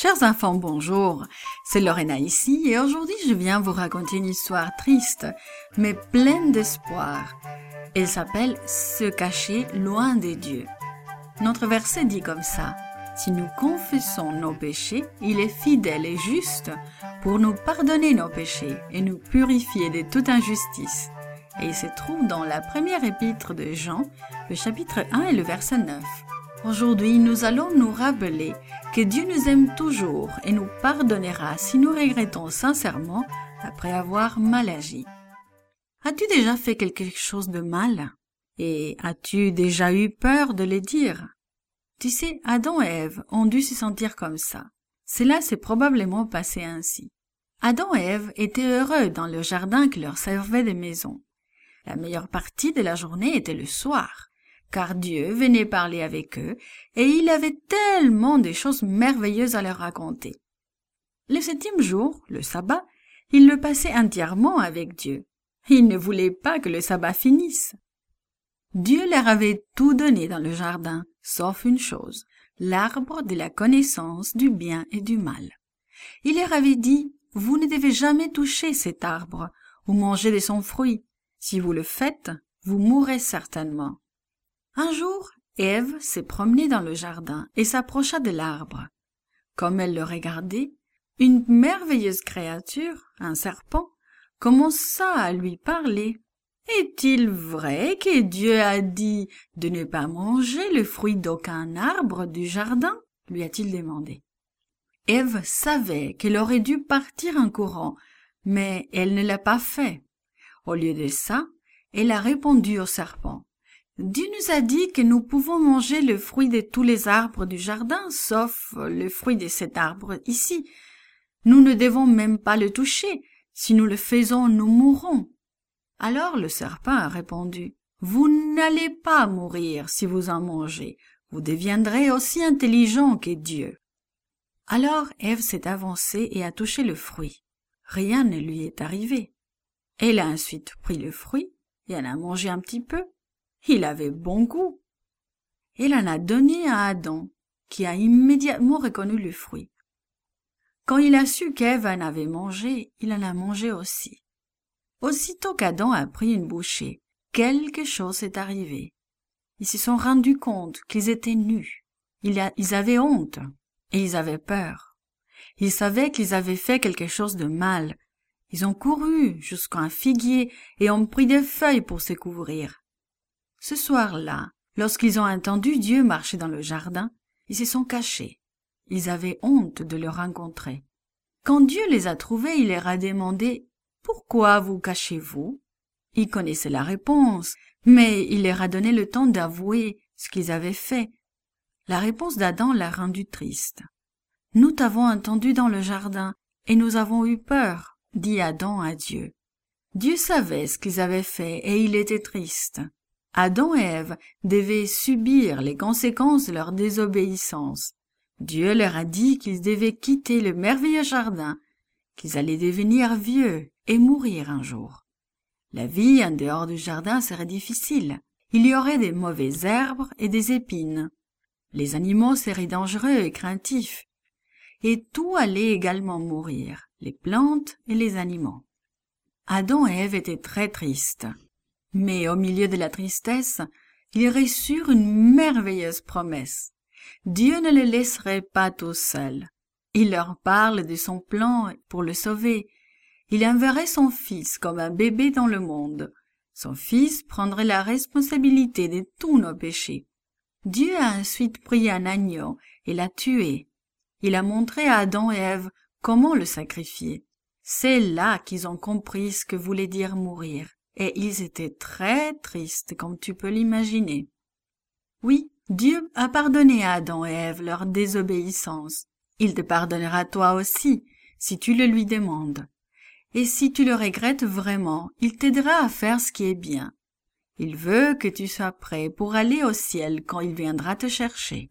Chers enfants, bonjour. C'est Lorena ici et aujourd'hui je viens vous raconter une histoire triste mais pleine d'espoir. Elle s'appelle Se cacher loin des dieux. Notre verset dit comme ça. Si nous confessons nos péchés, il est fidèle et juste pour nous pardonner nos péchés et nous purifier de toute injustice. Et il se trouve dans la première épître de Jean, le chapitre 1 et le verset 9. Aujourd'hui, nous allons nous rappeler que Dieu nous aime toujours et nous pardonnera si nous regrettons sincèrement après avoir mal agi. As-tu déjà fait quelque chose de mal? Et as-tu déjà eu peur de le dire? Tu sais, Adam et Ève ont dû se sentir comme ça. Cela s'est probablement passé ainsi. Adam et Ève étaient heureux dans le jardin qui leur servait de maison. La meilleure partie de la journée était le soir car Dieu venait parler avec eux, et il avait tellement de choses merveilleuses à leur raconter. Le septième jour, le sabbat, il le passait entièrement avec Dieu. Il ne voulait pas que le sabbat finisse. Dieu leur avait tout donné dans le jardin, sauf une chose, l'arbre de la connaissance du bien et du mal. Il leur avait dit, vous ne devez jamais toucher cet arbre ou manger de son fruit. Si vous le faites, vous mourrez certainement. Un jour, Ève s'est promenée dans le jardin et s'approcha de l'arbre. Comme elle le regardait, une merveilleuse créature, un serpent, commença à lui parler. Est-il vrai que Dieu a dit de ne pas manger le fruit d'aucun arbre du jardin? lui a-t-il demandé. Ève savait qu'elle aurait dû partir en courant, mais elle ne l'a pas fait. Au lieu de ça, elle a répondu au serpent. Dieu nous a dit que nous pouvons manger le fruit de tous les arbres du jardin, sauf le fruit de cet arbre ici. Nous ne devons même pas le toucher. Si nous le faisons, nous mourrons. Alors le serpent a répondu, Vous n'allez pas mourir si vous en mangez. Vous deviendrez aussi intelligent que Dieu. Alors Ève s'est avancée et a touché le fruit. Rien ne lui est arrivé. Elle a ensuite pris le fruit et en a mangé un petit peu. Il avait bon goût. Il en a donné à Adam, qui a immédiatement reconnu le fruit. Quand il a su qu'Ève en avait mangé, il en a mangé aussi. Aussitôt qu'Adam a pris une bouchée, quelque chose est arrivé. Ils se sont rendus compte qu'ils étaient nus. Ils avaient honte et ils avaient peur. Ils savaient qu'ils avaient fait quelque chose de mal. Ils ont couru jusqu'à un figuier et ont pris des feuilles pour se couvrir. Ce soir-là, lorsqu'ils ont entendu Dieu marcher dans le jardin, ils se sont cachés. Ils avaient honte de le rencontrer. Quand Dieu les a trouvés, il leur a demandé Pourquoi vous cachez-vous? Ils connaissaient la réponse, mais il leur a donné le temps d'avouer ce qu'ils avaient fait. La réponse d'Adam l'a rendu triste. Nous t'avons entendu dans le jardin, et nous avons eu peur, dit Adam à Dieu. Dieu savait ce qu'ils avaient fait, et il était triste. Adam et Ève devaient subir les conséquences de leur désobéissance. Dieu leur a dit qu'ils devaient quitter le merveilleux jardin, qu'ils allaient devenir vieux et mourir un jour. La vie en dehors du jardin serait difficile. Il y aurait des mauvaises herbes et des épines. Les animaux seraient dangereux et craintifs. Et tout allait également mourir, les plantes et les animaux. Adam et Ève étaient très tristes. Mais au milieu de la tristesse, ils reçurent une merveilleuse promesse. Dieu ne les laisserait pas tout seuls. Il leur parle de son plan pour le sauver. Il enverrait son fils comme un bébé dans le monde. Son fils prendrait la responsabilité de tous nos péchés. Dieu a ensuite pris un agneau et l'a tué. Il a montré à Adam et Ève comment le sacrifier. C'est là qu'ils ont compris ce que voulait dire mourir et ils étaient très tristes comme tu peux l'imaginer. Oui, Dieu a pardonné à Adam et Ève leur désobéissance. Il te pardonnera toi aussi, si tu le lui demandes. Et si tu le regrettes vraiment, il t'aidera à faire ce qui est bien. Il veut que tu sois prêt pour aller au ciel quand il viendra te chercher.